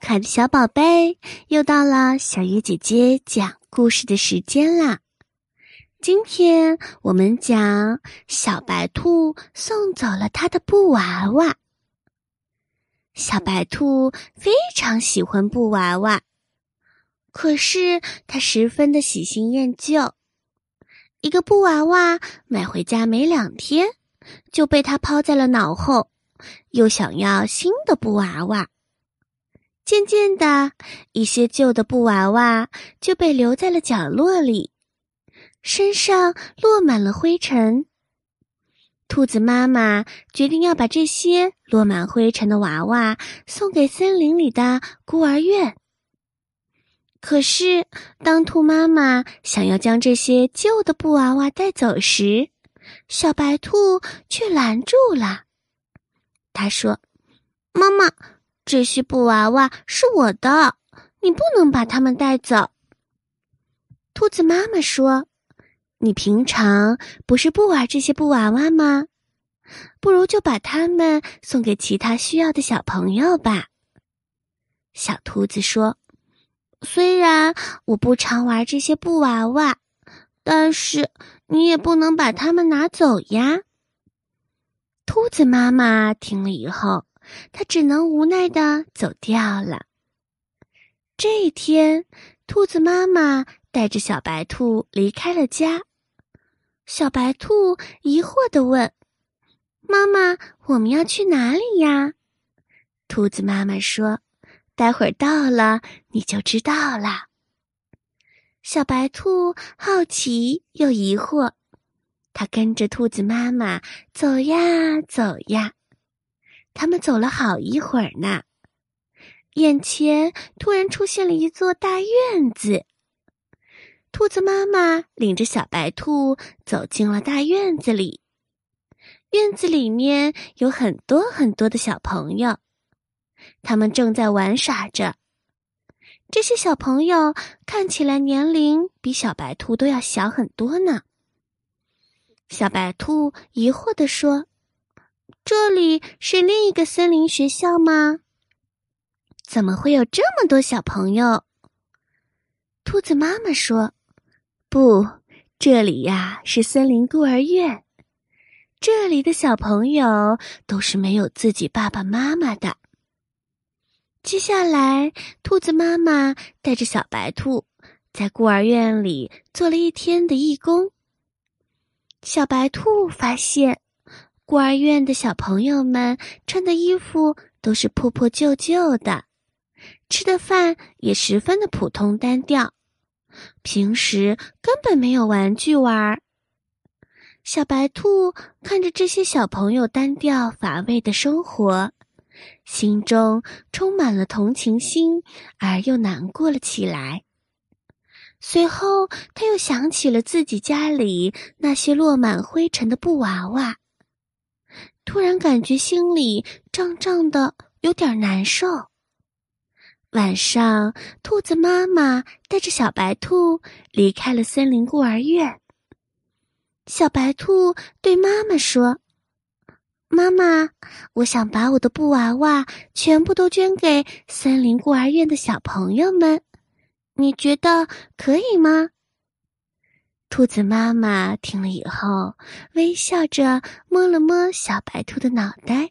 可爱的小宝贝，又到了小鱼姐姐讲故事的时间啦！今天我们讲小白兔送走了他的布娃娃。小白兔非常喜欢布娃娃，可是它十分的喜新厌旧。一个布娃娃买回家没两天，就被他抛在了脑后，又想要新的布娃娃。渐渐的，一些旧的布娃娃就被留在了角落里，身上落满了灰尘。兔子妈妈决定要把这些落满灰尘的娃娃送给森林里的孤儿院。可是，当兔妈妈想要将这些旧的布娃娃带走时，小白兔却拦住了。他说：“妈妈。”这些布娃娃是我的，你不能把它们带走。兔子妈妈说：“你平常不是不玩这些布娃娃吗？不如就把它们送给其他需要的小朋友吧。”小兔子说：“虽然我不常玩这些布娃娃，但是你也不能把它们拿走呀。”兔子妈妈听了以后。他只能无奈的走掉了。这一天，兔子妈妈带着小白兔离开了家。小白兔疑惑的问：“妈妈，我们要去哪里呀？”兔子妈妈说：“待会儿到了你就知道了。”小白兔好奇又疑惑，它跟着兔子妈妈走呀走呀。他们走了好一会儿呢，眼前突然出现了一座大院子。兔子妈妈领着小白兔走进了大院子里。院子里面有很多很多的小朋友，他们正在玩耍着。这些小朋友看起来年龄比小白兔都要小很多呢。小白兔疑惑地说。这里是另一个森林学校吗？怎么会有这么多小朋友？兔子妈妈说：“不，这里呀是森林孤儿院。这里的小朋友都是没有自己爸爸妈妈的。”接下来，兔子妈妈带着小白兔在孤儿院里做了一天的义工。小白兔发现。孤儿院的小朋友们穿的衣服都是破破旧旧的，吃的饭也十分的普通单调，平时根本没有玩具玩儿。小白兔看着这些小朋友单调乏味的生活，心中充满了同情心，而又难过了起来。随后，他又想起了自己家里那些落满灰尘的布娃娃。突然感觉心里胀胀的，有点难受。晚上，兔子妈妈带着小白兔离开了森林孤儿院。小白兔对妈妈说：“妈妈，我想把我的布娃娃全部都捐给森林孤儿院的小朋友们，你觉得可以吗？”兔子妈妈听了以后，微笑着摸了摸小白兔的脑袋。